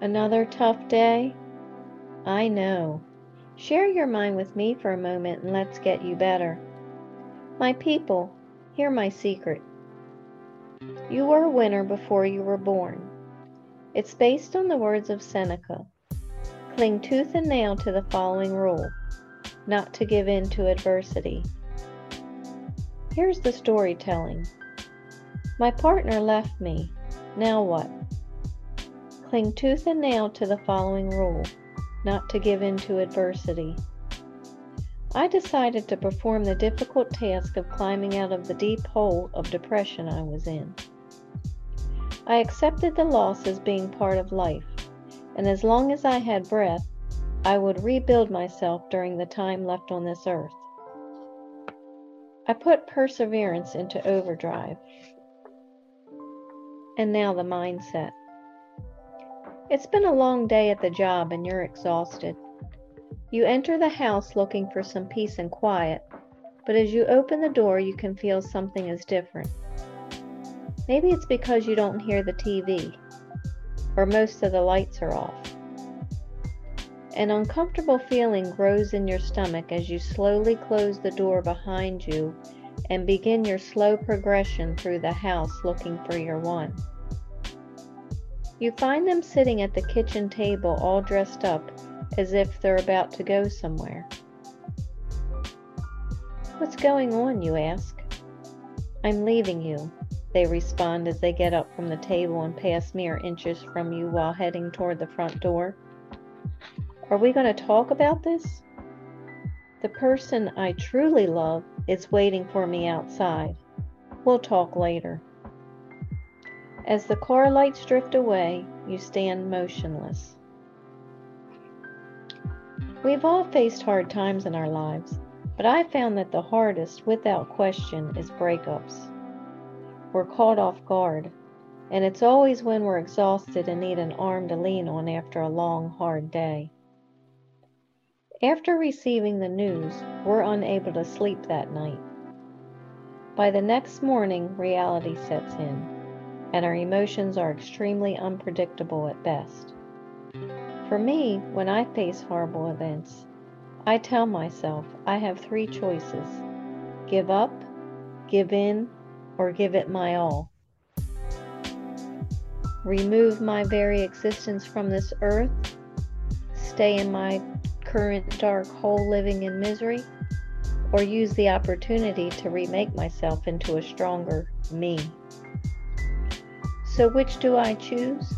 Another tough day? I know. Share your mind with me for a moment and let's get you better. My people, hear my secret. You were a winner before you were born. It's based on the words of Seneca Cling tooth and nail to the following rule not to give in to adversity. Here's the storytelling My partner left me. Now what? Cling tooth and nail to the following rule not to give in to adversity. I decided to perform the difficult task of climbing out of the deep hole of depression I was in. I accepted the loss as being part of life, and as long as I had breath, I would rebuild myself during the time left on this earth. I put perseverance into overdrive. And now the mindset. It's been a long day at the job and you're exhausted. You enter the house looking for some peace and quiet, but as you open the door, you can feel something is different. Maybe it's because you don't hear the TV, or most of the lights are off. An uncomfortable feeling grows in your stomach as you slowly close the door behind you and begin your slow progression through the house looking for your one. You find them sitting at the kitchen table all dressed up as if they're about to go somewhere. What's going on, you ask? I'm leaving you, they respond as they get up from the table and pass mere inches from you while heading toward the front door. Are we going to talk about this? The person I truly love is waiting for me outside. We'll talk later. As the car lights drift away, you stand motionless. We've all faced hard times in our lives, but I found that the hardest, without question, is breakups. We're caught off guard, and it's always when we're exhausted and need an arm to lean on after a long, hard day. After receiving the news, we're unable to sleep that night. By the next morning, reality sets in and our emotions are extremely unpredictable at best. For me, when I face horrible events, I tell myself I have three choices give up, give in, or give it my all. Remove my very existence from this earth, stay in my current dark hole living in misery, or use the opportunity to remake myself into a stronger me. So, which do I choose?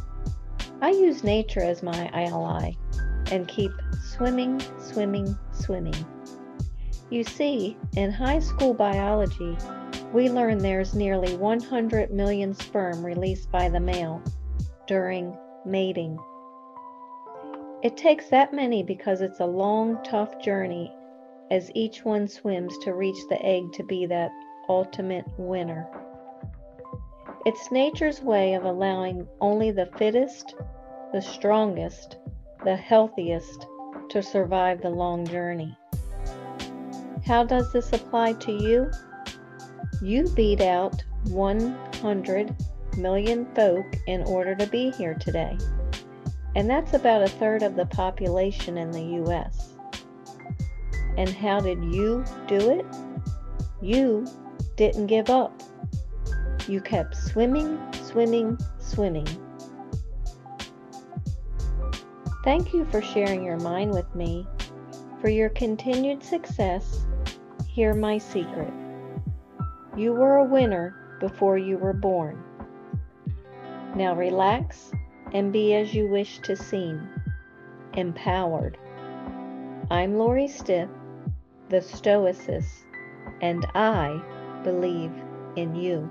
I use nature as my ally and keep swimming, swimming, swimming. You see, in high school biology, we learn there's nearly 100 million sperm released by the male during mating. It takes that many because it's a long, tough journey as each one swims to reach the egg to be that ultimate winner. It's nature's way of allowing only the fittest, the strongest, the healthiest to survive the long journey. How does this apply to you? You beat out 100 million folk in order to be here today. And that's about a third of the population in the US. And how did you do it? You didn't give up. You kept swimming, swimming, swimming. Thank you for sharing your mind with me. For your continued success, hear my secret. You were a winner before you were born. Now relax and be as you wish to seem, empowered. I'm Lori Stiff, the Stoicess, and I believe in you.